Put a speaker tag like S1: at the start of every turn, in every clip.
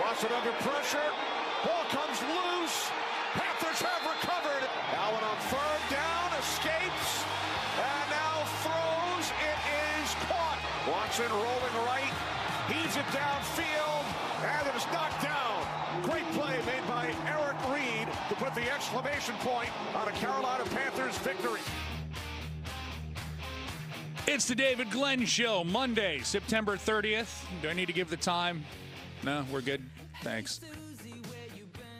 S1: Watson under pressure. Ball comes loose. Panthers have recovered. Allen on third down, escapes, and now throws. It is caught. Watson rolling right, heaves it downfield, and it is knocked down. Great play made by Eric Reid to put the exclamation point on a Carolina Panthers victory.
S2: It's the David Glenn Show, Monday, September 30th. Do I need to give the time? No, we're good. Thanks.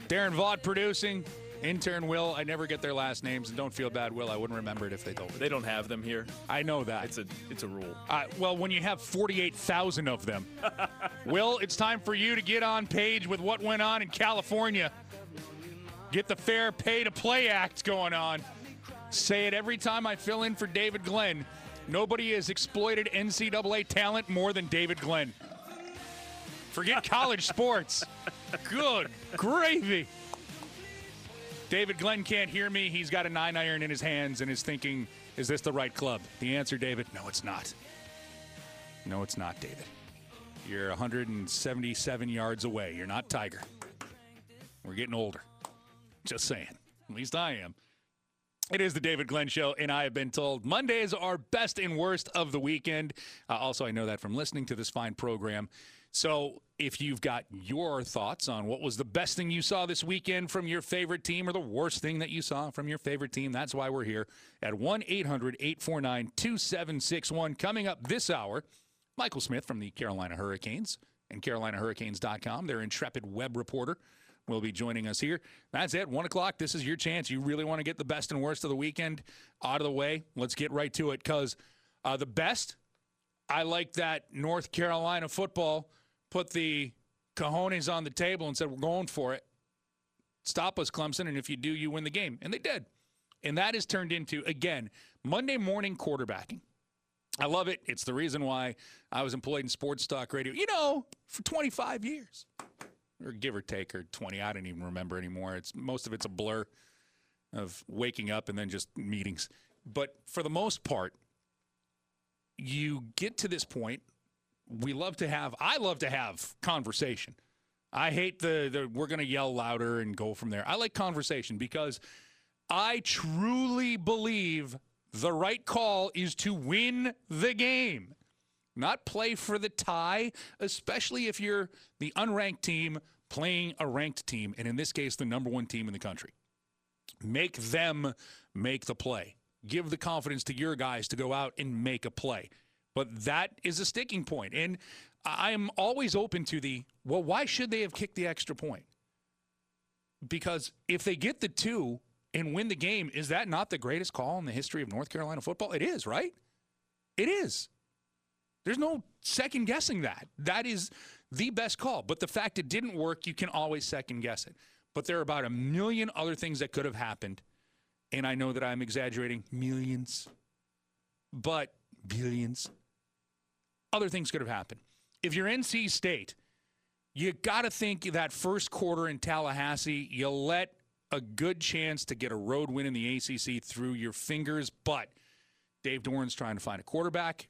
S2: Darren Vaught producing. Intern Will. I never get their last names, and don't feel bad, Will. I wouldn't remember it if they told me.
S3: They don't have them here.
S2: I know that.
S3: It's a it's a rule.
S2: Uh, well, when you have 48,000 of them. Will, it's time for you to get on page with what went on in California. Get the fair pay to play act going on. Say it every time I fill in for David Glenn. Nobody has exploited NCAA talent more than David Glenn. Forget college sports. Good gravy. David Glenn can't hear me. He's got a nine iron in his hands and is thinking, is this the right club? The answer, David, no, it's not. No, it's not, David. You're 177 yards away. You're not Tiger. We're getting older. Just saying. At least I am. It is the David Glenn Show, and I have been told Mondays are best and worst of the weekend. Uh, also, I know that from listening to this fine program. So, if you've got your thoughts on what was the best thing you saw this weekend from your favorite team or the worst thing that you saw from your favorite team, that's why we're here at 1 800 849 2761. Coming up this hour, Michael Smith from the Carolina Hurricanes and CarolinaHurricanes.com, their intrepid web reporter, will be joining us here. That's it. One o'clock. This is your chance. You really want to get the best and worst of the weekend out of the way. Let's get right to it because uh, the best, I like that North Carolina football put the cojones on the table and said, We're going for it. Stop us, Clemson. And if you do, you win the game. And they did. And that has turned into, again, Monday morning quarterbacking. I love it. It's the reason why I was employed in sports talk radio, you know, for 25 years or give or take, or 20. I don't even remember anymore. It's most of it's a blur of waking up and then just meetings. But for the most part, you get to this point. We love to have, I love to have conversation. I hate the, the we're going to yell louder and go from there. I like conversation because I truly believe the right call is to win the game not play for the tie, especially if you're the unranked team playing a ranked team, and in this case, the number one team in the country. Make them make the play. Give the confidence to your guys to go out and make a play. But that is a sticking point. And I'm always open to the, well, why should they have kicked the extra point? Because if they get the two and win the game, is that not the greatest call in the history of North Carolina football? It is, right? It is. There's no second guessing that. That is the best call. But the fact it didn't work, you can always second guess it. But there are about a million other things that could have happened. And I know that I'm exaggerating millions, but billions. Other things could have happened. If you're NC State, you got to think that first quarter in Tallahassee, you let a good chance to get a road win in the ACC through your fingers. But Dave Doeren's trying to find a quarterback.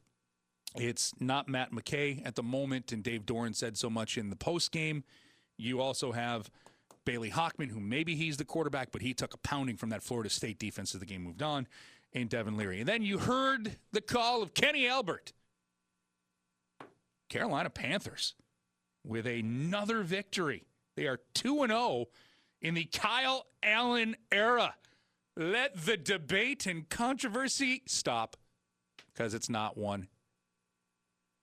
S2: It's not Matt McKay at the moment, and Dave Doeren said so much in the post game. You also have Bailey Hockman, who maybe he's the quarterback, but he took a pounding from that Florida State defense as the game moved on, and Devin Leary. And then you heard the call of Kenny Albert. Carolina Panthers with another victory. They are 2 0 in the Kyle Allen era. Let the debate and controversy stop because it's not one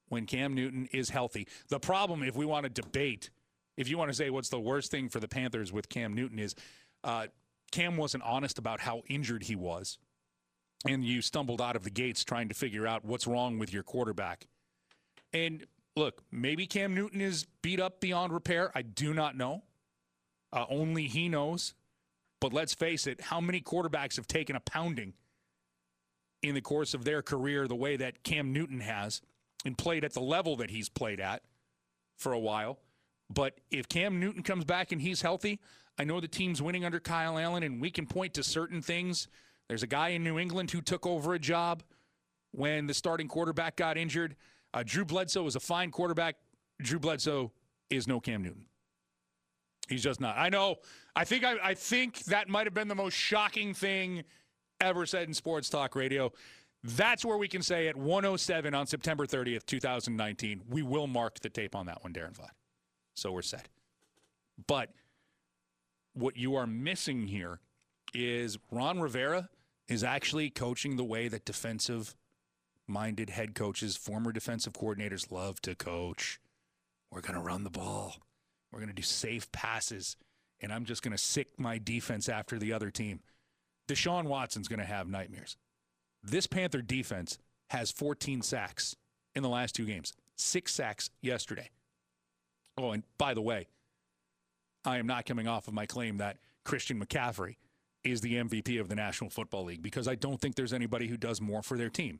S2: when Cam Newton is healthy. The problem, if we want to debate, if you want to say what's the worst thing for the Panthers with Cam Newton is uh, Cam wasn't honest about how injured he was. And you stumbled out of the gates trying to figure out what's wrong with your quarterback. And look, maybe Cam Newton is beat up beyond repair. I do not know. Uh, only he knows. But let's face it, how many quarterbacks have taken a pounding in the course of their career the way that Cam Newton has and played at the level that he's played at for a while? But if Cam Newton comes back and he's healthy, I know the team's winning under Kyle Allen, and we can point to certain things. There's a guy in New England who took over a job when the starting quarterback got injured. Uh, Drew Bledsoe is a fine quarterback. Drew Bledsoe is no Cam Newton. He's just not. I know. I think I, I think that might have been the most shocking thing ever said in sports talk radio. That's where we can say at 107 on September 30th, 2019, we will mark the tape on that one, Darren Vlad. So we're set. But what you are missing here is Ron Rivera is actually coaching the way that defensive minded head coaches, former defensive coordinators love to coach. We're going to run the ball. We're going to do safe passes. And I'm just going to sic my defense after the other team. Deshaun Watson's going to have nightmares. This Panther defense has 14 sacks in the last two games, six sacks yesterday. Oh, and by the way, I am not coming off of my claim that Christian McCaffrey is the MVP of the National Football League because I don't think there's anybody who does more for their team.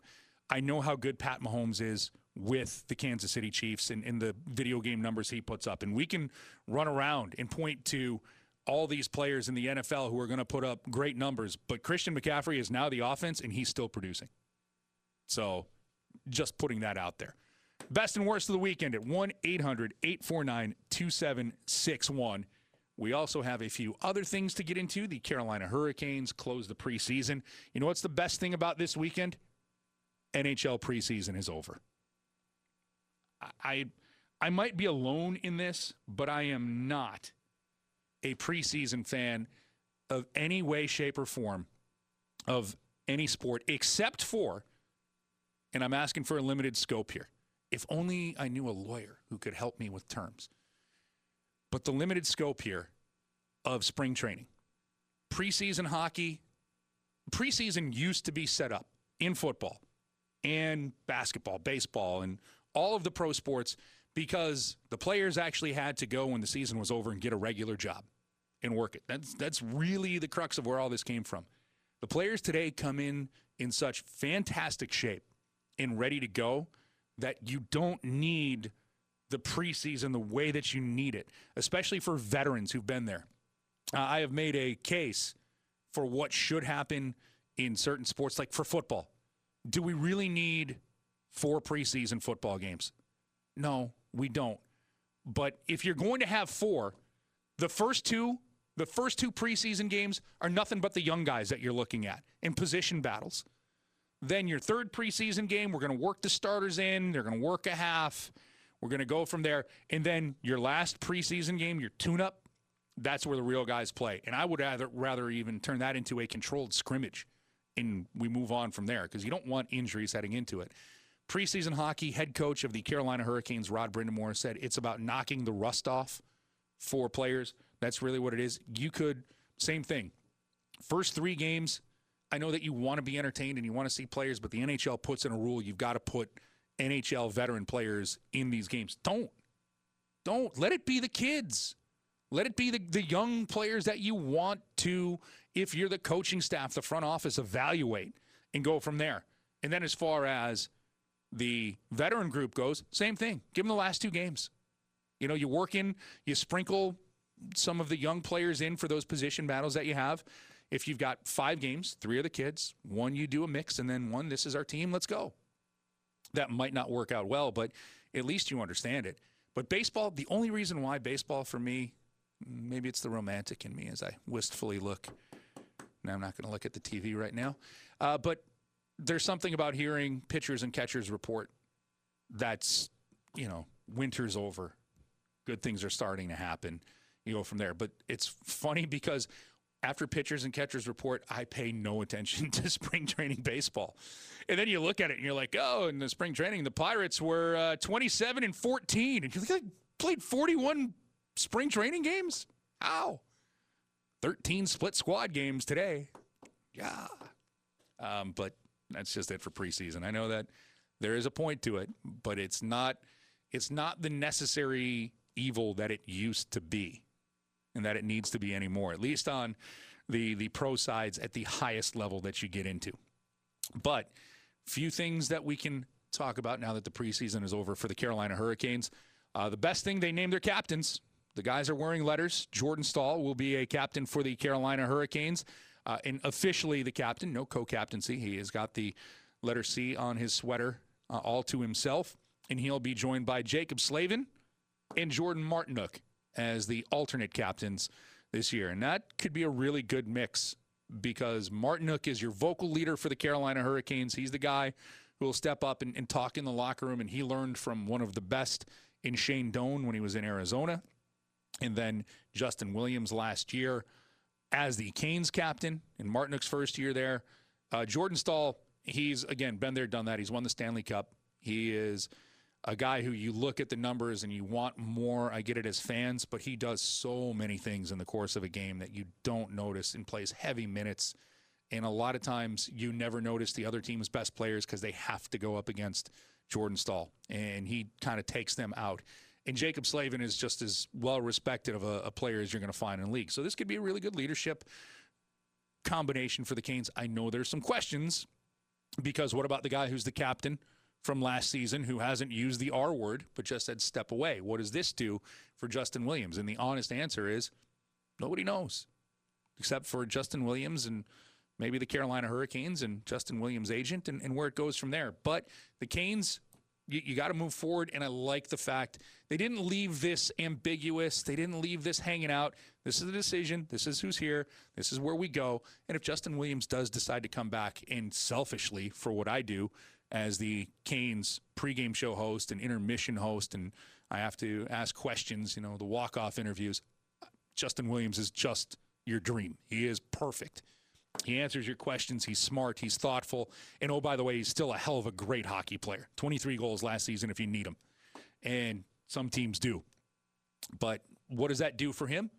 S2: I know how good Pat Mahomes is with the Kansas City Chiefs and, and the video game numbers he puts up. And we can run around and point to all these players in the NFL who are going to put up great numbers, but Christian McCaffrey is now the offense and he's still producing. So just putting that out there. Best and worst of the weekend at 1 800 849 2761. We also have a few other things to get into. The Carolina Hurricanes close the preseason. You know what's the best thing about this weekend? NHL preseason is over. I I might be alone in this, but I am not a preseason fan of any way, shape, or form of any sport except for, and I'm asking for a limited scope here. If only I knew a lawyer who could help me with terms. But the limited scope here of spring training, preseason hockey, preseason used to be set up in football and basketball, baseball, and all of the pro sports because the players actually had to go when the season was over and get a regular job and work it. That's that's really the crux of where all this came from. The players today come in in such fantastic shape and ready to go that you don't need the preseason the way that you need it, especially for veterans who've been there. Uh, I have made a case for what should happen in certain sports, like for football. Do we really need four preseason football games? No, we don't. But if you're going to have four, the first two the first two preseason games are nothing but the young guys that you're looking at in position battles. Then your third preseason game, we're going to work the starters in. They're going to work a half. We're going to go from there. And then your last preseason game, your tune up, that's where the real guys play. And I would rather, rather even turn that into a controlled scrimmage and we move on from there because you don't want injuries heading into it. Preseason hockey head coach of the Carolina Hurricanes, Rod Brind'Amour, said it's about knocking the rust off for players. That's really what it is. You could, same thing. First three games, I know that you want to be entertained and you want to see players, but the NHL puts in a rule you've got to put NHL veteran players in these games. Don't. Don't. Let it be the kids. Let it be the, the young players that you want to, if you're the coaching staff, the front office, evaluate and go from there. And then as far as the veteran group goes, same thing. Give them the last two games. You know, you work in, you sprinkle some of the young players in for those position battles that you have. If you've got five games, three are the kids, one you do a mix, and then one, this is our team, let's go. That might not work out well, but at least you understand it. But baseball, the only reason why baseball for me, maybe it's the romantic in me as I wistfully look. Now I'm not going to look at the TV right now, uh, but there's something about hearing pitchers and catchers report that's, you know, winter's over, good things are starting to happen you go from there. But it's funny because after pitchers and catchers report, I pay no attention to spring training baseball. And then you look at it and you're like, oh, in the spring training, the Pirates were uh, 27 and 14. And you're like, played 41 spring training games? How? 13 split squad games today. Yeah. Um, but that's just it for preseason. I know that there is a point to it, but it's not it's not the necessary evil that it used to be and that it needs to be anymore, at least on the the pro sides at the highest level that you get into. But few things that we can talk about now that the preseason is over for the Carolina Hurricanes. Uh, the best thing they named their captains. The guys are wearing letters. Jordan Staal will be a captain for the Carolina Hurricanes, uh, and officially the captain, no co-captaincy. He has got the letter C on his sweater uh, all to himself, and he'll be joined by Jaccob Slavin and Jordan Martinook as the alternate captains this year. And that could be a really good mix because Martinook is your vocal leader for the Carolina Hurricanes. He's the guy who will step up and, and talk in the locker room, and he learned from one of the best in Shane Doan when he was in Arizona. And then Justin Williams last year as the Canes captain in Martinook's first year there. Uh, Jordan Staal, he's, again, been there, done that. He's won the Stanley Cup. He is a guy who you look at the numbers and you want more. I get it as fans, but he does so many things in the course of a game that you don't notice and plays heavy minutes. And a lot of times you never notice the other team's best players because they have to go up against Jordan Staal, and he kind of takes them out. And Jaccob Slavin is just as well respected of a, a player as you're going to find in the league. So this could be a really good leadership combination for the Canes. I know there's some questions because what about the guy who's the captain from last season who hasn't used the R word but just said step away? What does this do for Justin Williams? And the honest answer is nobody knows except for Justin Williams and maybe the Carolina Hurricanes and Justin Williams' agent and, and where it goes from there. But the Canes you, you got to move forward. And I like the fact they didn't leave this ambiguous. They didn't leave this hanging out. This is the decision. This is who's here. This is where we go. And if Justin Williams does decide to come back and selfishly, for what I do as the Canes pregame show host and intermission host, and I have to ask questions, you know, the walk off interviews, Justin Williams is just your dream. He is perfect. He answers your questions. He's smart. He's thoughtful. And oh, by the way, he's still a hell of a great hockey player. 23 goals last season if you need him. And some teams do. But what does that do for him?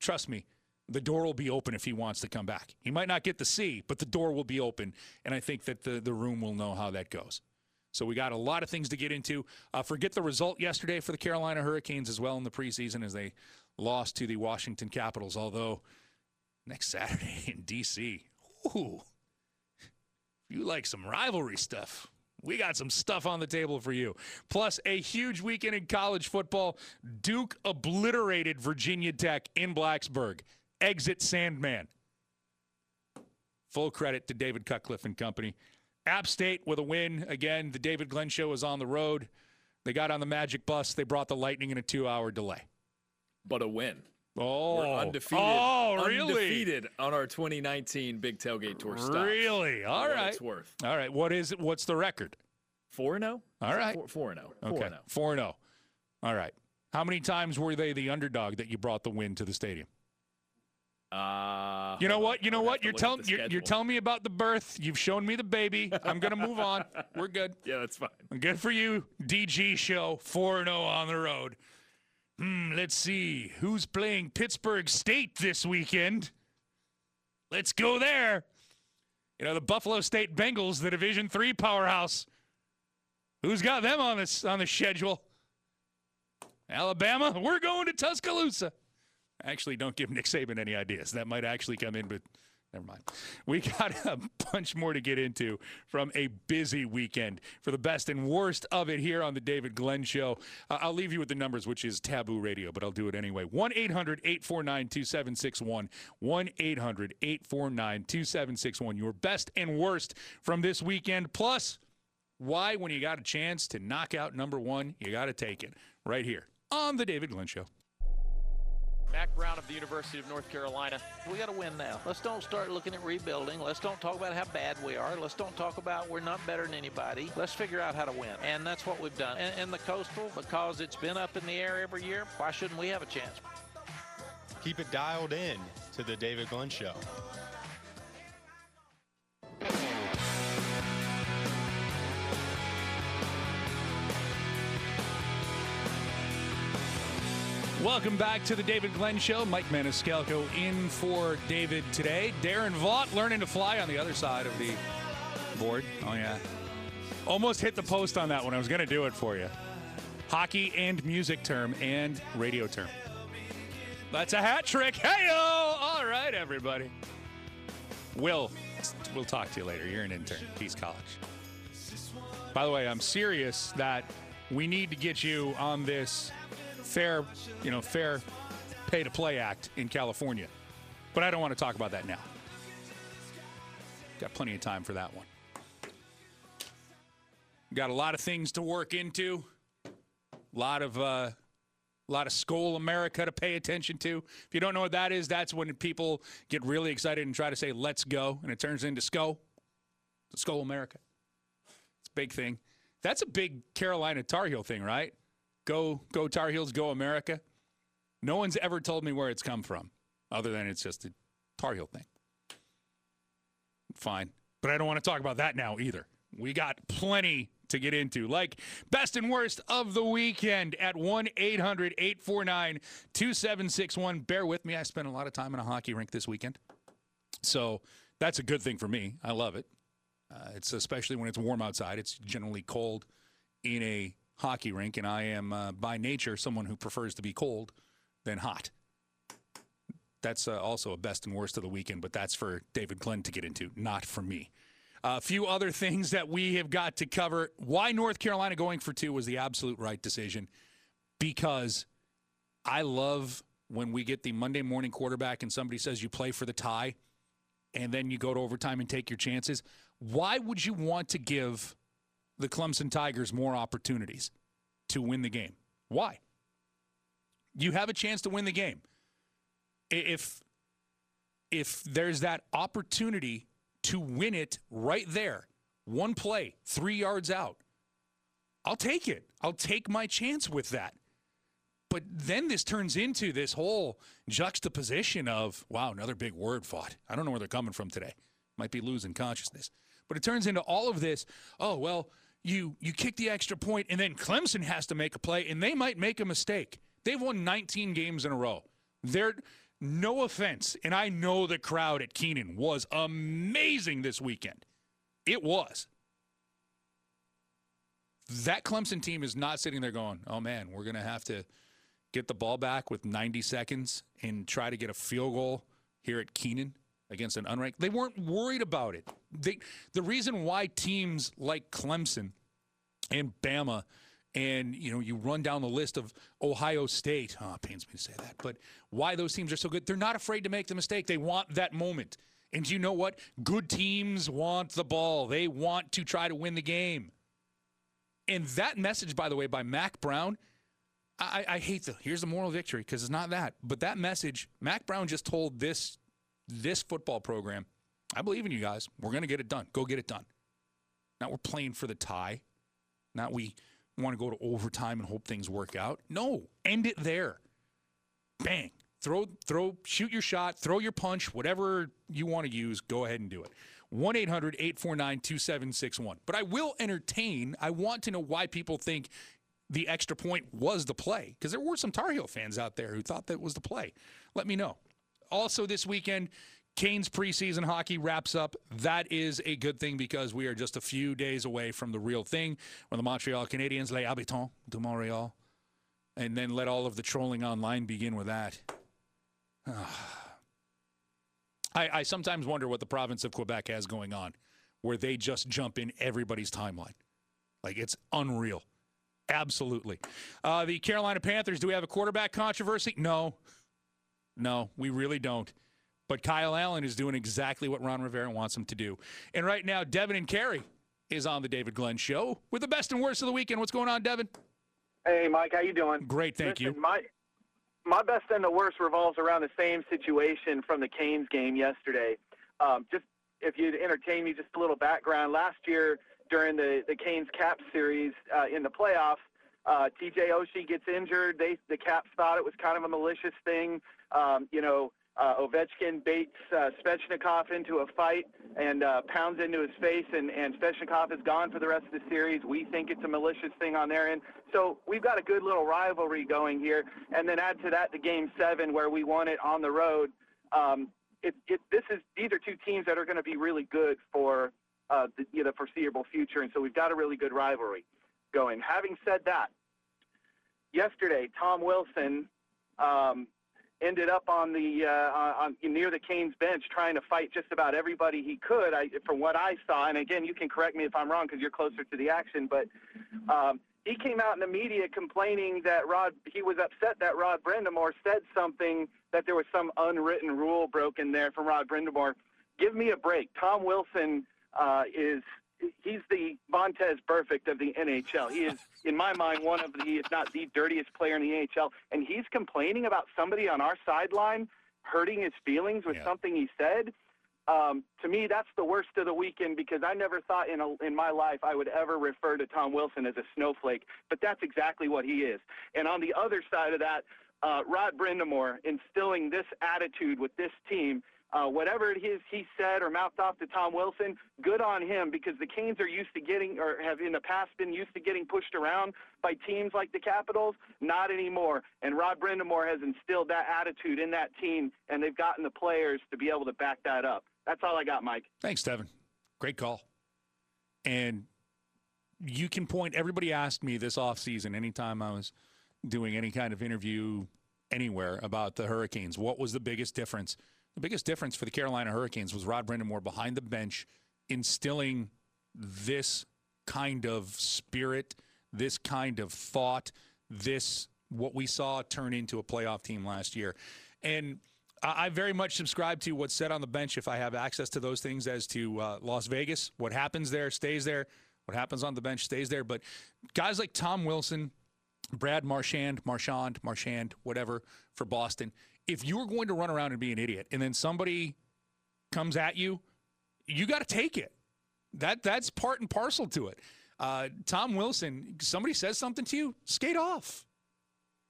S2: Trust me, the door will be open if he wants to come back. He might not get the C, but the door will be open. And I think that the, the room will know how that goes. So we got a lot of things to get into. Uh, forget the result yesterday for the Carolina Hurricanes as well in the preseason as they lost to the Washington Capitals, although next Saturday in D.C. Ooh, if you like some rivalry stuff, we got some stuff on the table for you. Plus, a huge weekend in college football. Duke obliterated Virginia Tech in Blacksburg. Exit Sandman. Full credit to David Cutcliffe and company. App State with a win. Again, the David Glenn show is on the road. They got on the Magic bus. They brought the Lightning in a two hour delay.
S3: But a win.
S2: Oh,
S3: We're undefeated.
S2: Oh, really?
S3: Undefeated on our 2019 Big Tailgate Tour stop.
S2: Really? All right.
S3: It's worth
S2: All right. What is it? What's the record?
S3: four and zero.
S2: All right.
S3: Four- Four and zero. Four
S2: Okay.
S3: and zero.
S2: Four and zero. All right. How many times were they the underdog that you brought the win to the stadium?
S3: Uh,
S2: You know what? You know what? You're telling you're, you're telling me about the birth. You've shown me the baby. I'm gonna move on. We're good.
S3: Yeah, that's fine.
S2: Good for you, DG show. 4 0 on the road. Hmm, let's see. Who's playing Pittsburgh State this weekend? Let's go there. You know, the Buffalo State Bengals, the Division Three powerhouse. Who's got them on this on the schedule? Alabama. We're going to Tuscaloosa. Actually, don't give Nick Saban any ideas. That might actually come in, but never mind. We got a bunch more to get into from a busy weekend for the best and worst of it here on the David Glenn Show. Uh, I'll leave you with the numbers, which is taboo radio, but I'll do it anyway. 1 800 849 2761. 1 800 849 2761. Your best and worst from this weekend. Plus, why, when you got a chance to knock out number one, you got to take it right here on the David Glenn Show.
S4: Mack Brown of the University of North Carolina. We got to win now. Let's don't start looking at rebuilding. Let's don't talk about how bad we are. Let's don't talk about we're not better than anybody. Let's figure out how to win. And that's what we've done. And, and the Coastal, because it's been up in the air every year, why shouldn't we have a chance?
S5: Keep it dialed in to the David Glenn Show.
S2: Welcome back to the David Glenn Show. Mike Maniscalco in for David today. Darren Vaught learning to fly on the other side of the board. Oh, yeah. Almost hit the post on that one. I was going to do it for you. Hockey and music term and radio term. That's a hat trick. Hey, All right, everybody. Will, we'll talk to you later. You're an intern, Peace College. By the way, I'm serious that we need to get you on this fair, you know, fair pay to play act in California. But I don't want to talk about that now. Got plenty of time for that one. Got a lot of things to work into. A lot of uh, a lot of Skol America to pay attention to. If you don't know what that is, that's when people get really excited and try to say "Let's go," and it turns into Skol. Skol America. It's a big thing. That's a big Carolina Tar Heel thing, right? Go, go Tar Heels, go America. No one's ever told me where it's come from, other than it's just a Tar Heel thing. Fine. But I don't want to talk about that now either. We got plenty to get into, like best and worst of the weekend at 1 800 849 2761. Bear with me. I spent a lot of time in a hockey rink this weekend. So that's a good thing for me. I love it. Uh, it's especially when it's warm outside. It's generally cold in a hockey rink, and I am uh, by nature someone who prefers to be cold than hot. That's uh, also a best and worst of the weekend, but that's for David Glenn to get into, not for me. A few other things that we have got to cover. Why North Carolina going for two was the absolute right decision because I love when we get the Monday morning quarterback and somebody says you play for the tie and then you go to overtime and take your chances. Why would you want to give the Clemson Tigers more opportunities to win the game? Why? You have a chance to win the game. If if there's that opportunity to win it right there, one play, 3 yards out, I'll take it. I'll take my chance with that. But then this turns into this whole juxtaposition of, wow, another big word fought. I don't know where they're coming from today. Might be losing consciousness. But it turns into all of this, oh, well, you you kick the extra point and then Clemson has to make a play and they might make a mistake. They've won 19 games in a row. They're no offense, and I know the crowd at Kenan was amazing this weekend. It was. That Clemson team is not sitting there going, "Oh man, we're going to have to get the ball back with 90 seconds and try to get a field goal here at Kenan against an unranked." They weren't worried about it. They, the reason why teams like Clemson and Bama and you know you run down the list of Ohio State. Oh, it pains me to say that, but why those teams are so good? They're not afraid to make the mistake. They want that moment. And you know what? Good teams want the ball. They want to try to win the game. And that message, by the way, by Mack Brown, I, I hate the here's the moral victory because it's not that. But that message, Mack Brown just told this this football program, I believe in you guys. We're gonna get it done. Go get it done. Now we're playing for the tie. Not we want to go to overtime and hope things work out. No, end it there. Bang. Throw, throw, shoot your shot, throw your punch, whatever you want to use, go ahead and do it. 1 800 849 2761. But I will entertain, I want to know why people think the extra point was the play, because there were some Tar Heel fans out there who thought that was the play. Let me know. Also, this weekend, Canes preseason hockey wraps up. That is a good thing because we are just a few days away from the real thing when the Montreal Canadiens, les habitants de Montréal, and then let all of the trolling online begin with that. I, I sometimes wonder what the province of Quebec has going on, where they just jump in everybody's timeline. Like it's unreal. Absolutely. Uh, the Carolina Panthers, do we have a quarterback controversy? No. No, we really don't. But Kyle Allen is doing exactly what Ron Rivera wants him to do. And right now, Devin and Cary is on the David Glenn Show with the best and worst of the weekend. What's going on, Devin?
S6: Hey, Mike, how you doing?
S2: Great, thank
S6: Listen,
S2: you.
S6: My my best and the worst revolves around the same situation from the Canes game yesterday. Um, just if you'd entertain me, just a little background. Last year during the the Canes Cap series uh, in the playoffs, uh, TJ Oshie gets injured. They the Caps thought it was kind of a malicious thing. Um, you know, uh, Ovechkin baits uh, Svechnikov into a fight and uh, pounds into his face, and, and Svechnikov is gone for the rest of the series. We think it's a malicious thing on their end. So we've got a good little rivalry going here. And then add to that the game seven where we won it on the road. Um, it, it, this is these are two teams that are going to be really good for uh, the you know, foreseeable future, and so we've got a really good rivalry going. Having said that, yesterday Tom Wilson um, ended up on the uh, on near the Canes bench trying to fight just about everybody he could. I, from what I saw, and again, you can correct me if I'm wrong because you're closer to the action, but um, he came out in the media complaining that Rod he was upset that Rod Brind'Amour said something that there was some unwritten rule broken there from Rod Brind'Amour. Give me a break. Tom Wilson uh, is he's the Vontaze Burfict of the NHL. He is, in my mind, one of the, if not the dirtiest player in the NHL. And he's complaining about somebody on our sideline hurting his feelings with
S2: Yeah.
S6: something he said. Um, to me, that's the worst of the weekend because I never thought in a, in my life I would ever refer to Tom Wilson as a snowflake, but that's exactly what he is. And on the other side of that, uh, Rod Brind'Amour instilling this attitude with this team. Uh, whatever it is he said or mouthed off to Tom Wilson, good on him because the Canes are used to getting, or have in the past been used to getting pushed around by teams like the Capitals. Not anymore. And Rod Brind'Amour has instilled that attitude in that team, and they've gotten the players to be able to back that up. That's all I got, Mike.
S2: Thanks, Devin. Great call. And you can point, everybody asked me this offseason, anytime I was doing any kind of interview anywhere about the Hurricanes, what was the biggest difference? The biggest difference for the Carolina Hurricanes was Rod Brind'Amour behind the bench instilling this kind of spirit, this kind of thought, this what we saw turn into a playoff team last year. And I very much subscribe to what's said on the bench if I have access to those things as to uh, Las Vegas. What happens there stays there. What happens on the bench stays there. But guys like Tom Wilson, Brad Marchand, Marchand, Marchand, whatever for Boston, if you were going to run around and be an idiot and then somebody comes at you, you got to take it. That that's part and parcel to it. Uh, Tom Wilson, somebody says something to you, skate off.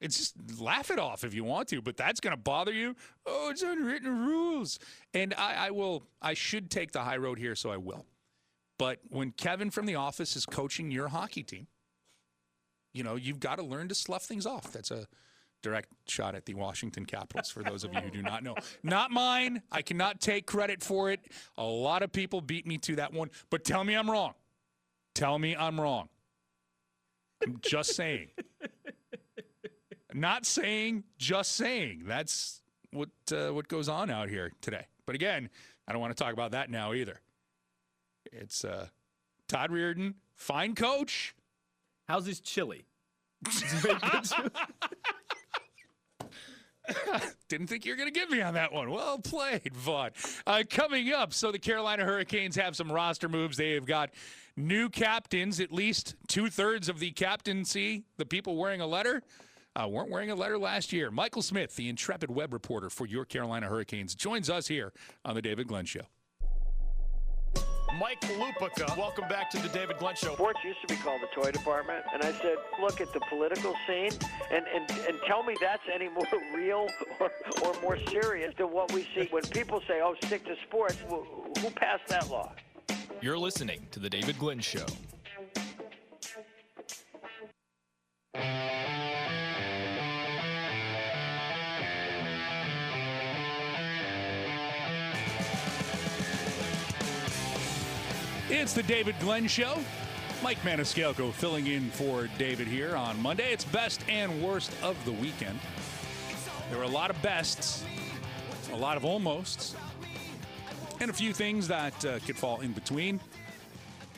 S2: It's just laugh it off if you want to, but that's going to bother you. Oh, it's unwritten rules. And I, I will, I should take the high road here, so I will. But when Kevin from the office is coaching your hockey team, you know, you've got to learn to slough things off. That's a direct shot at the Washington Capitals for those of you who do not know. Not mine. I cannot take credit for it. A lot of people beat me to that one, but tell me I'm wrong. Tell me I'm wrong. I'm just saying. Not saying, just saying. That's what uh, what goes on out here today. But again, I don't want to talk about that now either. It's uh, Todd Reirden, fine coach.
S3: How's his chili?
S2: Didn't think you were going to get me on that one. Well played, Vaughn. Uh, coming up, so the Carolina Hurricanes have some roster moves. They have got new captains, at least two thirds of the captaincy, the people wearing a letter. Uh, weren't wearing a letter last year. Michael Smith, the intrepid web reporter for your Carolina Hurricanes, joins us here on the David Glenn Show.
S7: Mike Lupica, welcome back to the David Glenn Show.
S8: Sports used to be called the toy department, and I said, look at the political scene and, and, and tell me that's any more real or, or more serious than what we see when people say, oh, stick to sports. Well, who passed that law?
S7: You're listening to the David Glenn Show.
S2: It's the David Glenn Show. Mike Maniscalco filling in for David here on Monday. It's best and worst of the weekend. There were a lot of bests, a lot of almosts, and a few things that uh, could fall in between.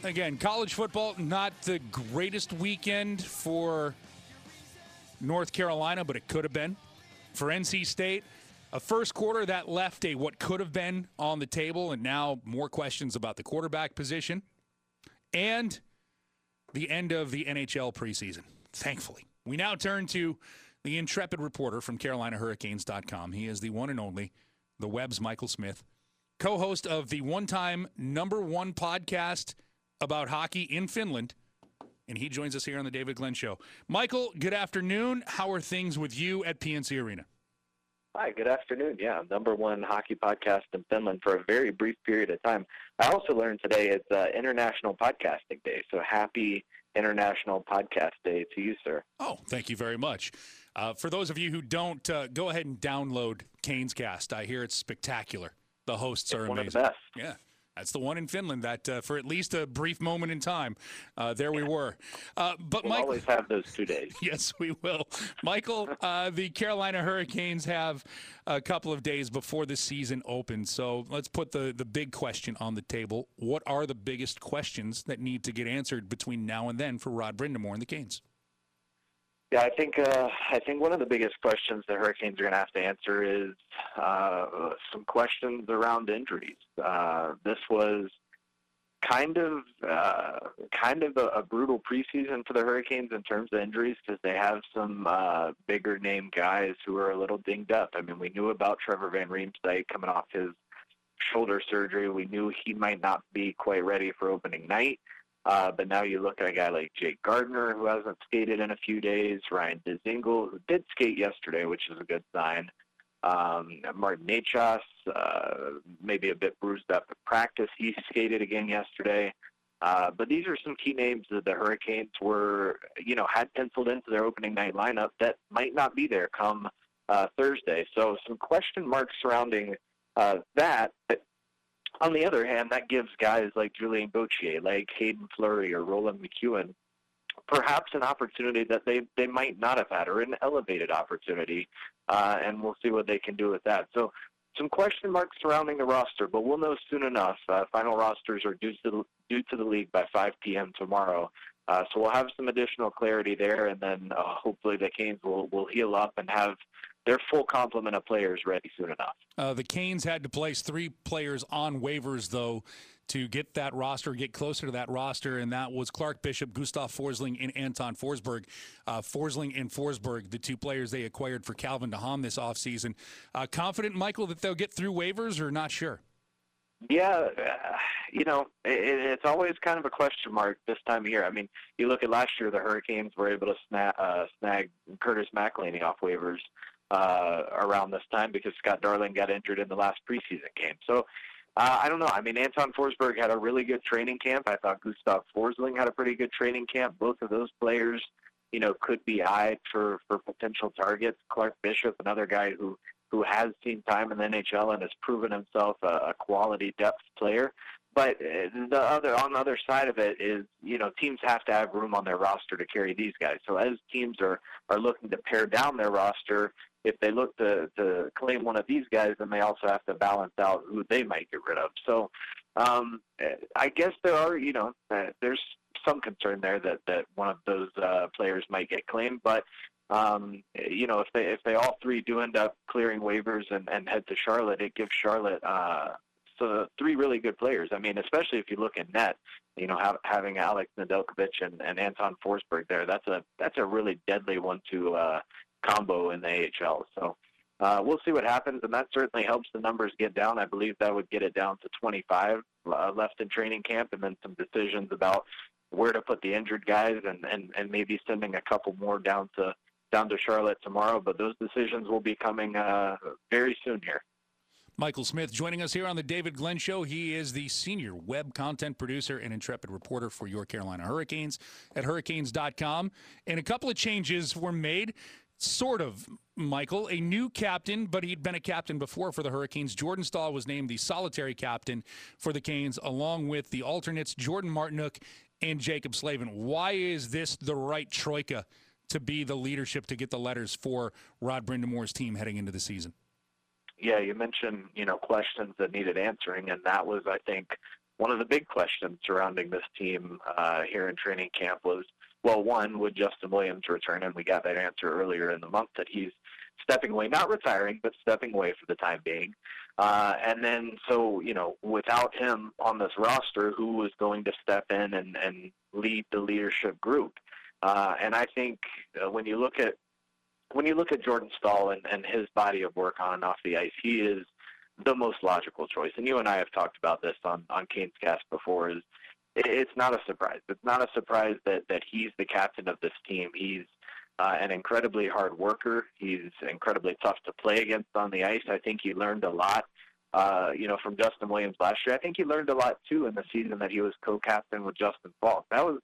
S2: Again, college football, not the greatest weekend for North Carolina, but it could have been. For NC State, a first quarter that left a what could have been on the table, and now more questions about the quarterback position. And the end of the NHL preseason, thankfully. We now turn to the intrepid reporter from CarolinaHurricanes.com. He is the one and only, the web's Michael Smith, co host of the one time number one podcast about hockey in Finland. And he joins us here on the David Glenn Show. Michael, good afternoon. How are things with you at PNC Arena?
S9: Hi, good afternoon. Yeah, number one hockey podcast in Finland for a very brief period of time. I also learned today it's uh, International Podcasting Day, so happy International Podcast Day to you, sir.
S2: Oh, thank you very much. Uh, for those of you who don't, uh, go ahead and download Canes Cast. I hear it's spectacular. The hosts are
S9: One
S2: amazing.
S9: of the best.
S2: Yeah. That's the one in Finland that, uh, for at least a brief moment in time, uh, there we were. Uh, but
S9: We'll
S2: Mike,
S9: always have those two days.
S2: yes, we will. Michael, uh, the Carolina Hurricanes have a couple of days before the season opens. So let's put the, the big question on the table. What are the biggest questions that need to get answered between now and then for Rod Brind'Amour and the Canes?
S9: Yeah, I think uh, I think one of the biggest questions the Hurricanes are going to have to answer is uh, some questions around injuries. Uh, this was kind of uh, kind of a, a brutal preseason for the Hurricanes in terms of injuries because they have some uh, bigger name guys who are a little dinged up. I mean, we knew about Trevor Van Riemsdyk coming off his shoulder surgery. We knew he might not be quite ready for opening night. Uh, but now you look at a guy like Jake Gardiner, who hasn't skated in a few days, Ryan Dzingel, who did skate yesterday, which is a good sign. Um, Martin Necas, uh, maybe a bit bruised up at practice. He skated again yesterday. Uh, but these are some key names that the Hurricanes were, you know, had penciled into their opening night lineup that might not be there come uh, Thursday. So some question marks surrounding uh, that. But on the other hand, that gives guys like Julien Gauthier, like Haydn Fleury or Roland McKeown, perhaps an opportunity that they, they might not have had, or an elevated opportunity, uh, and we'll see what they can do with that. So some question marks surrounding the roster, but we'll know soon enough. Uh, final rosters are due to the, due to the league by 5 p.m. tomorrow. Uh, so we'll have some additional clarity there, and then uh, hopefully the Canes will, will heal up and have their full complement of players ready soon enough.
S2: Uh, the Canes had to place three players on waivers, though, to get that roster, get closer to that roster, and that was Clark Bishop, Gustav Forsling, and Anton Forsberg. Uh, Forsling and Forsberg, the two players they acquired for Calvin de Haan this offseason. Uh, confident, Michael, that they'll get through waivers or not sure?
S9: Yeah, uh, you know, it, it's always kind of a question mark this time of year. I mean, you look at last year, the Hurricanes were able to snag, uh, snag Curtis McElhinney off waivers uh, around this time because Scott Darling got injured in the last preseason game. So uh, I don't know. I mean, Anton Forsberg had a really good training camp. I thought Gustav Forsling had a pretty good training camp. Both of those players, you know, could be eyed for for potential targets. Clark Bishop, another guy who who has seen time in the NHL and has proven himself a, a quality depth player. But uh, the other on the other side of it is, you know, teams have to have room on their roster to carry these guys. So as teams are are looking to pare down their roster, if they look to, to claim one of these guys, then they also have to balance out who they might get rid of. So um, I guess there are, you know, uh, there's some concern there that, that one of those uh, players might get claimed. But um, you know, if they if they all three do end up clearing waivers and, and head to Charlotte, it gives Charlotte uh, so three really good players. I mean, especially if you look at net, you know, have, having Alex Nedeljkovic and, and Anton Forsberg there, that's a that's a really deadly one to uh, combo in the AHL. So uh, we'll see what happens, and that certainly helps the numbers get down. I believe that would get it down to 25 uh, left in training camp, and then some decisions about where to put the injured guys, and, and, and maybe sending a couple more down to down to Charlotte tomorrow. But those decisions will be coming uh, very soon here.
S2: Michael Smith joining us here on the David Glenn Show. He is the senior web content producer and intrepid reporter for your Carolina Hurricanes at hurricanes.com. And a couple of changes were made sort of, Michael, a new captain, but he'd been a captain before for the Hurricanes. Jordan Staal was named the solitary captain for the Canes, along with the alternates Jordan Martinook and Jaccob Slavin. Why is this the right troika to be the leadership to get the letters for Rod Brind'Amour's team heading into the season?
S9: Yeah, you mentioned you know questions that needed answering, and that was, I think, one of the big questions surrounding this team uh, here in training camp was well, one, would Justin Williams return? And we got that answer earlier in the month that he's stepping away, not retiring, but stepping away for the time being. Uh, and then, so, you know, without him on this roster, who was going to step in and, and lead the leadership group? Uh, and I think uh, when you look at when you look at Jordan Staal and, and his body of work on and off the ice, he is the most logical choice. And you and I have talked about this on on Canes Cast before. Is it's not a surprise. It's not a surprise that that he's the captain of this team. He's uh, an incredibly hard worker. He's incredibly tough to play against on the ice. I think he learned a lot, uh, you know, from Justin Williams last year. I think he learned a lot too in the season that he was co-captain with Justin Faulk. That was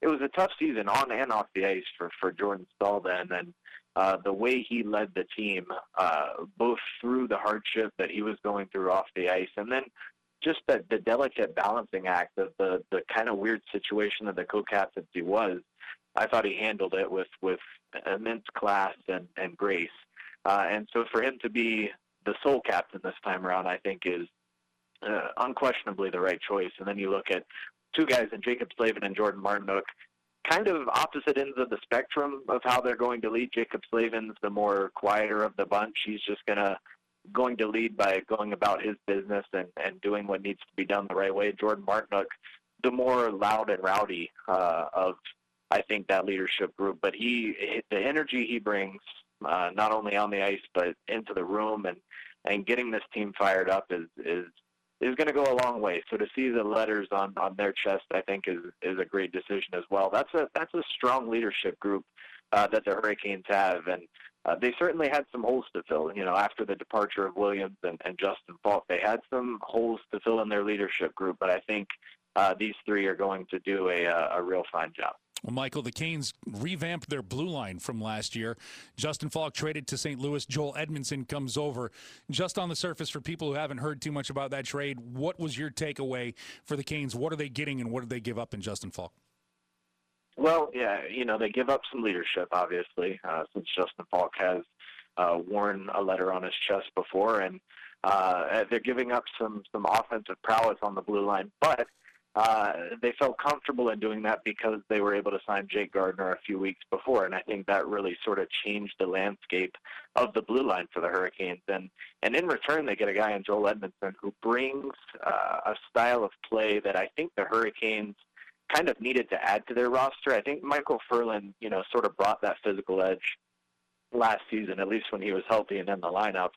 S9: it was a tough season on and off the ice for for Jordan Staal then, and uh, the way he led the team, uh, both through the hardship that he was going through off the ice, and then just the, the delicate balancing act of the, the kind of weird situation that the co-captaincy was, I thought he handled it with, with immense class and, and grace. Uh, and so for him to be the sole captain this time around, I think is uh, unquestionably the right choice. And then you look at two guys in Jaccob Slavin and Jordan Martinook, kind of opposite ends of the spectrum of how they're going to lead. Jaccob Slavin's the more quieter of the bunch. He's just going to going to lead by going about his business and, and doing what needs to be done the right way. Jordan Martinook, the more loud and rowdy uh, of, I think, that leadership group. But he, the energy he brings, uh, not only on the ice but into the room and and getting this team fired up is is is going to go a long way. So to see the letters on on their chest, I think is is a great decision as well. That's a that's a strong leadership group uh, that the Hurricanes have, and uh, they certainly had some holes to fill. You know, after the departure of Williams and, and Justin Faulk, they had some holes to fill in their leadership group. But I think uh, these three are going to do a a real fine job.
S2: Well, Michael, the Canes revamped their blue line from last year. Justin Faulk traded to St. Louis. Joel Edmundson comes over. Just on the surface, for people who haven't heard too much about that trade, what was your takeaway for the Canes? What are they getting, and what did they give up in Justin Faulk?
S9: Well, yeah, you know, they give up some leadership, obviously, uh, since Justin Faulk has uh, worn a letter on his chest before, and uh, they're giving up some some offensive prowess on the blue line, but uh, they felt comfortable in doing that because they were able to sign Jake Gardiner a few weeks before, and I think that really sort of changed the landscape of the blue line for the Hurricanes. And and in return, they get a guy in Joel Edmundson who brings uh, a style of play that I think the Hurricanes kind of needed to add to their roster. I think Michael Ferland, you know, sort of brought that physical edge last season, at least when he was healthy and in the lineup.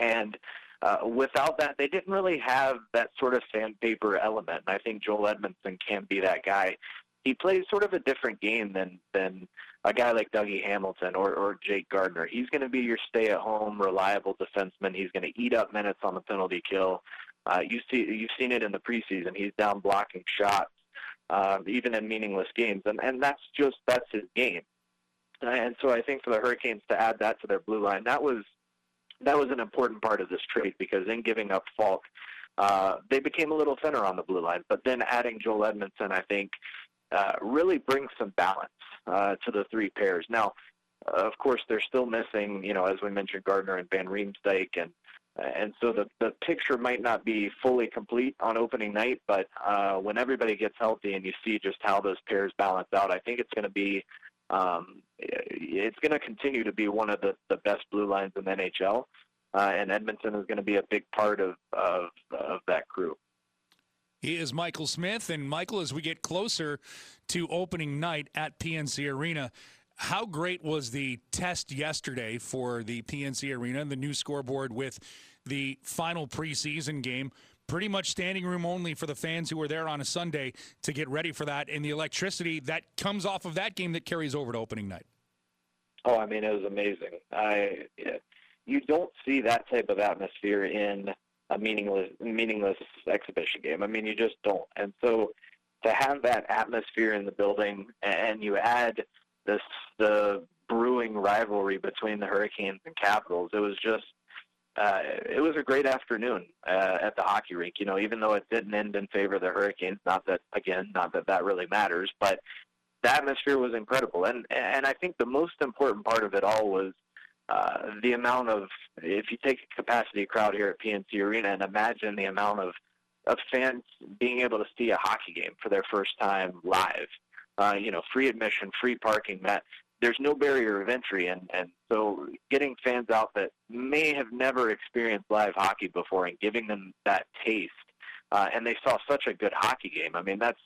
S9: And uh, without that, they didn't really have that sort of sandpaper element. And I think Joel Edmundson can be that guy. He plays sort of a different game than than a guy like Dougie Hamilton or, or Jake Gardiner. He's going to be your stay-at-home, reliable defenseman. He's going to eat up minutes on the penalty kill. Uh, you see, you've seen it in the preseason. He's down blocking shots, uh, even in meaningless games, and and that's just that's his game. And so I think for the Hurricanes to add that to their blue line, that was that was an important part of this trade because in giving up Faulk, uh, they became a little thinner on the blue line. But then adding Joel Edmundson, I think, uh, really brings some balance uh, to the three pairs. Now, uh, of course, they're still missing, you know, as we mentioned, Gardiner and Van Riemsdyk, and and so the the picture might not be fully complete on opening night. But uh, when everybody gets healthy and you see just how those pairs balance out, I think it's going to be um, it's going to continue to be one of the, the best blue lines in the NHL, uh, and Edmundson is going to be a big part of, of, of that crew.
S2: He is Michael Smith. And Michael, as we get closer to opening night at PNC Arena, how great was the test yesterday for the PNC Arena and the new scoreboard with the final preseason game? pretty much standing room only for the fans who were there on a Sunday to get ready for that, and the electricity that comes off of that game that carries over to opening night.
S9: Oh, I mean, it was amazing. I you don't see that type of atmosphere in a meaningless meaningless exhibition game. I mean, you just don't. And so to have that atmosphere in the building, and you add this the brewing rivalry between the Hurricanes and Capitals, it was just uh, it was a great afternoon uh, at the hockey rink. You know, even though it didn't end in favor of the Hurricanes, not that again, not that that really matters, but the atmosphere was incredible. And and I think the most important part of it all was uh, the amount of if you take a capacity crowd here at PNC Arena and imagine the amount of of fans being able to see a hockey game for their first time live. Uh, you know, free admission, free parking. That there's no barrier of entry, and and so getting fans out that may have never experienced live hockey before and giving them that taste, uh, and they saw such a good hockey game. I mean, that's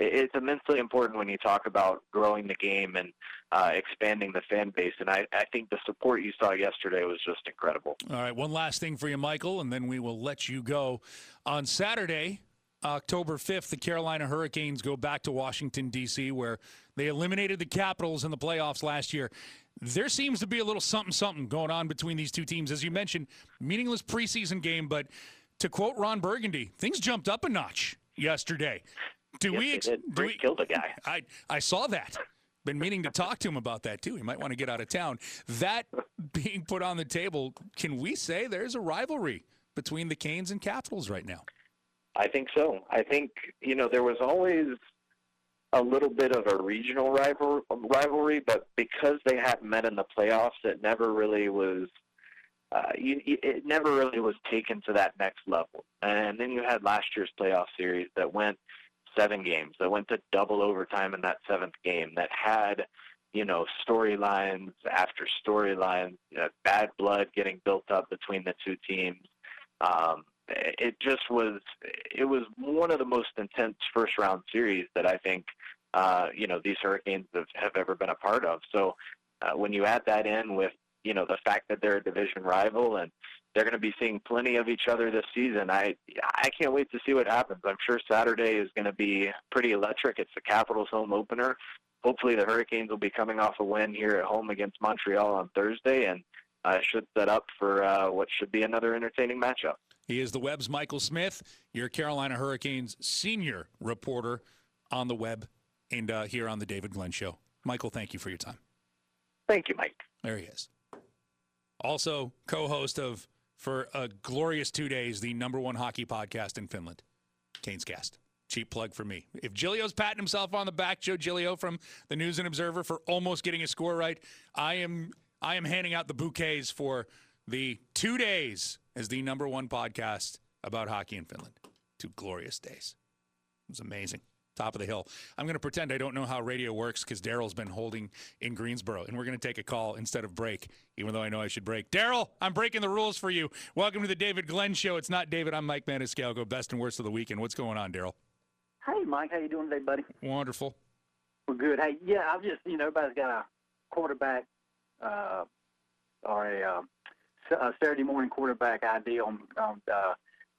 S9: it's immensely important when you talk about growing the game and uh, expanding the fan base. And I, I think the support you saw yesterday was just incredible.
S2: All right, one last thing for you, Michael, and then we will let you go. On Saturday, October 5th, the Carolina Hurricanes go back to Washington, D.C., where they eliminated the Capitals in the playoffs last year. There seems to be a little something something going on between these two teams. As you mentioned, meaningless preseason game, but to quote Ron Burgundy, things jumped up a notch yesterday. Do
S9: yes,
S2: we,
S9: ex- do
S2: we
S9: killed a guy?
S2: I I saw that. Been meaning to talk to him about that too. He might want to get out of town. That being put on the table, can we say there's a rivalry between the Canes and Capitals right now?
S9: I think so. I think you know there was always a little bit of a regional rival, rivalry, but because they hadn't met in the playoffs, it never really was. Uh, you, it never really was taken to that next level. And then you had last year's playoff series that went seven games, that went to double overtime in that seventh game, that had you know, storylines after storylines, uh, bad blood getting built up between the two teams. Um, it just was it was one of the most intense first round series that I think uh, you know these Hurricanes have, have ever been a part of. So uh, when you add that in with you know the fact that they're a division rival and they're going to be seeing plenty of each other this season. I I can't wait to see what happens. I'm sure Saturday is going to be pretty electric. It's the Capitals home opener. Hopefully the Hurricanes will be coming off a win here at home against Montreal on Thursday and uh, should set up for uh, what should be another entertaining matchup.
S2: He is the Web's Michael Smith, your Carolina Hurricanes senior reporter on the web and uh, here on the David Glenn Show. Michael, thank you for your time.
S9: Thank you, Mike.
S2: There he is. Also, co host of, for a glorious two days, the number one hockey podcast in Finland, Canes Cast. Cheap plug for me. If Giglio's patting himself on the back, Joe Giglio from the News and Observer for almost getting a score right, I am I am handing out the bouquets for the two days as the number one podcast about hockey in Finland. Two glorious days. It was amazing top of the hill. I'm going to pretend I don't know how radio works because Daryl's been holding in Greensboro, and we're going to take a call instead of break, even though I know I should break. Daryl, I'm breaking the rules for you. Welcome to the David Glenn Show. It's not David. I'm Mike Maniscalco, best and worst of the weekend. What's going on, Daryl?
S10: Hey, Mike. How you doing today, buddy?
S2: Wonderful.
S10: We're good. Hey, yeah, I've just you know everybody's got a quarterback uh, or a, uh, a Saturday morning quarterback idea on, on uh,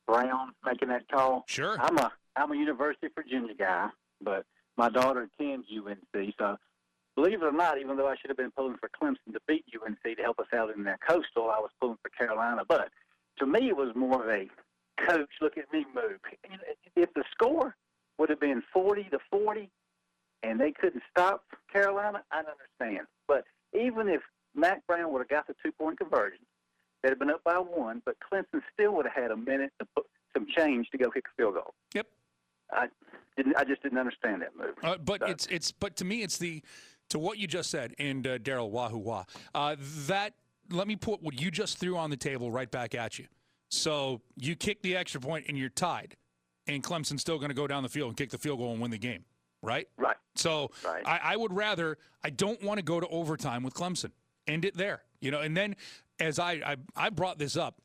S10: Brown making that call.
S2: Sure.
S10: I'm a I'm a University of Virginia guy, but my daughter attends UNC. So, believe it or not, even though I should have been pulling for Clemson to beat UNC to help us out in their coastal, I was pulling for Carolina. But to me, it was more of a coach, look at me move. If the score would have been 40 to 40 and they couldn't stop Carolina, I'd understand. But even if Mack Brown would have got the two point conversion, they'd have been up by one, but Clemson still would have had a minute to put some change to go kick a field goal.
S2: Yep.
S10: I didn't. I just didn't understand that move.
S2: Uh, but so. it's it's. But to me, it's the to what you just said. And uh, Daryl Wahoo Wah. Uh, that let me put what you just threw on the table right back at you. So you kick the extra point and you're tied, and Clemson's still going to go down the field and kick the field goal and win the game, right?
S10: Right.
S2: So
S10: right.
S2: I, I would rather. I don't want to go to overtime with Clemson. End it there, you know. And then as I I, I brought this up,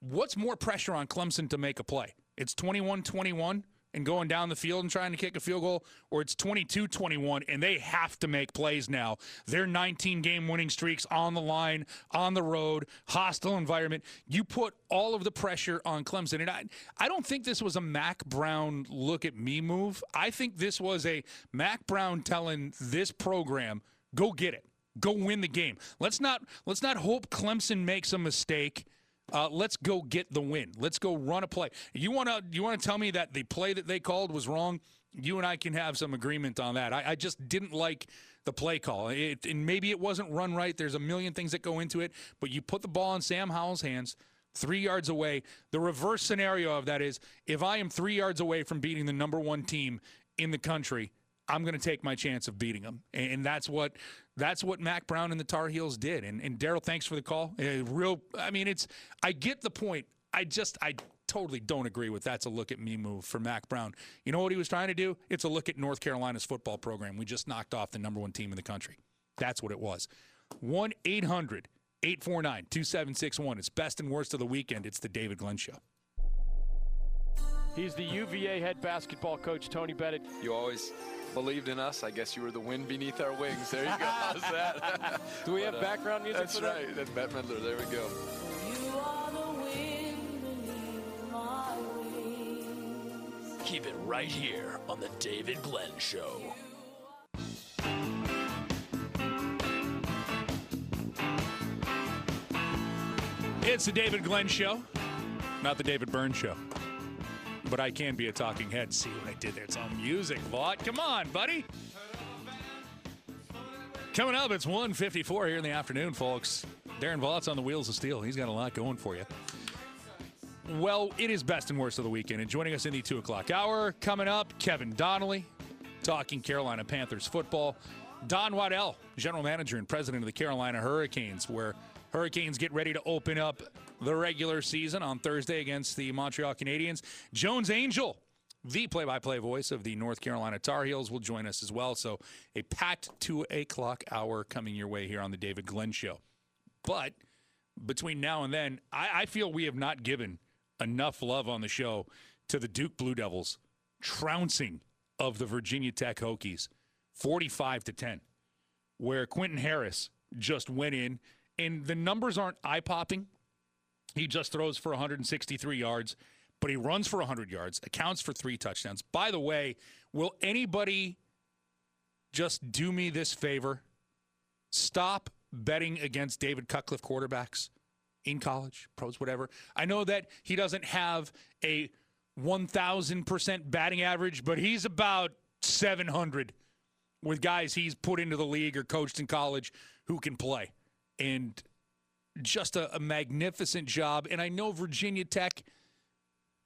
S2: what's more pressure on Clemson to make a play? It's 21-21 and going down the field and trying to kick a field goal, or it's 22 21 and they have to make plays now. Their 19 game winning streaks on the line, on the road, hostile environment. You put all of the pressure on Clemson. And I, I don't think this was a Mack Brown look at me move. I think this was a Mack Brown telling this program, go get it. Go win the game. Let's not let's not hope Clemson makes a mistake uh, let's go get the win. Let's go run a play. You want to you want to tell me that the play that they called was wrong? You and I can have some agreement on that. I, I just didn't like the play call. It, and maybe it wasn't run right. There's a million things that go into it. But you put the ball in Sam Howell's hands three yards away. The reverse scenario of that is if I am three yards away from beating the number one team in the country, I'm going to take my chance of beating them. And that's what that's what Mack Brown and the Tar Heels did. And, and Daryl, thanks for the call. A real, I mean, it's. I get the point. I just, I totally don't agree with that's a look at me move for Mack Brown. You know what he was trying to do? It's a look at North Carolina's football program. We just knocked off the number one team in the country. That's what it was. 1 800 849 2761. It's best and worst of the weekend. It's the David Glenn Show.
S11: He's the UVA head basketball coach, Tony Bennett.
S12: You always believed in us. I guess you were the wind beneath our wings. There you go. How's that?
S11: Do we but, have uh, background music
S12: that's
S11: that?
S12: right. That's Bette Midler. There we go.
S7: Keep it right here on the David Glenn Show.
S2: It's the David Glenn Show, not the David Byrne Show but I can be a talking head. See what I did there? It's all music, Vaught. Come on, buddy. Coming up, it's 154 here in the afternoon, folks. Darren Vaught's on the wheels of steel. He's got a lot going for you. Well, it is best and worst of the weekend. And joining us in the 2 o'clock hour, coming up, Kevin Donnelly, talking Carolina Panthers football. Don Waddell, general manager and president of the Carolina Hurricanes, where Hurricanes get ready to open up the regular season on Thursday against the Montreal Canadiens. Jones Angell, the play by play voice of the North Carolina Tar Heels, will join us as well. So, a packed two o'clock hour coming your way here on the David Glenn Show. But between now and then, I, I feel we have not given enough love on the show to the Duke Blue Devils trouncing of the Virginia Tech Hokies 45 to 10, where Quentin Harris just went in, and the numbers aren't eye popping. He just throws for 163 yards, but he runs for 100 yards, accounts for three touchdowns. By the way, will anybody just do me this favor? Stop betting against David Cutcliffe quarterbacks in college, pros, whatever. I know that he doesn't have a 1,000% batting average, but he's about 700 with guys he's put into the league or coached in college who can play. And just a, a magnificent job. And I know Virginia Tech,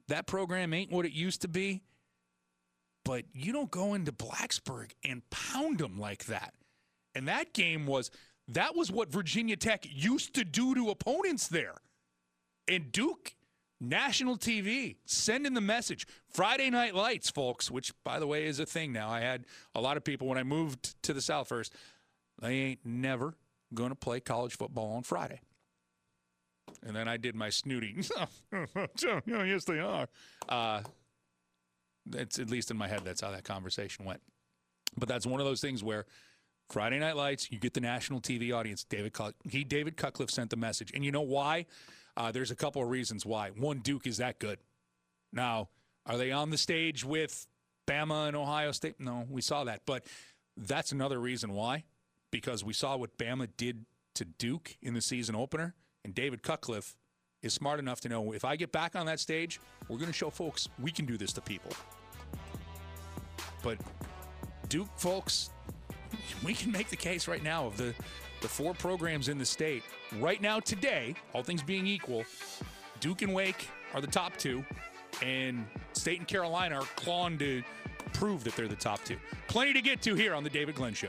S2: that program ain't what it used to be, but you don't go into Blacksburg and pound them like that. And that game was that was what Virginia Tech used to do to opponents there. And Duke, national TV, sending the message. Friday Night Lights, folks, which, by the way, is a thing now. I had a lot of people when I moved to the South first, they ain't never going to play college football on Friday. And then I did my snooty. yes, they are. Uh, that's at least in my head. That's how that conversation went. But that's one of those things where Friday Night Lights, you get the national TV audience. David Cuck- he David Cutcliffe sent the message, and you know why? Uh, there's a couple of reasons why. One, Duke is that good. Now, are they on the stage with Bama and Ohio State? No, we saw that, but that's another reason why. Because we saw what Bama did to Duke in the season opener, and David Cutcliffe is smart enough to know if I get back on that stage, we're going to show folks we can do this to people. But Duke folks, we can make the case right now of the the four programs in the state right now today, all things being equal, Duke and Wake are the top two, and State and Carolina are clawing to prove that they're the top two. Plenty to get to here on the David Glenn Show.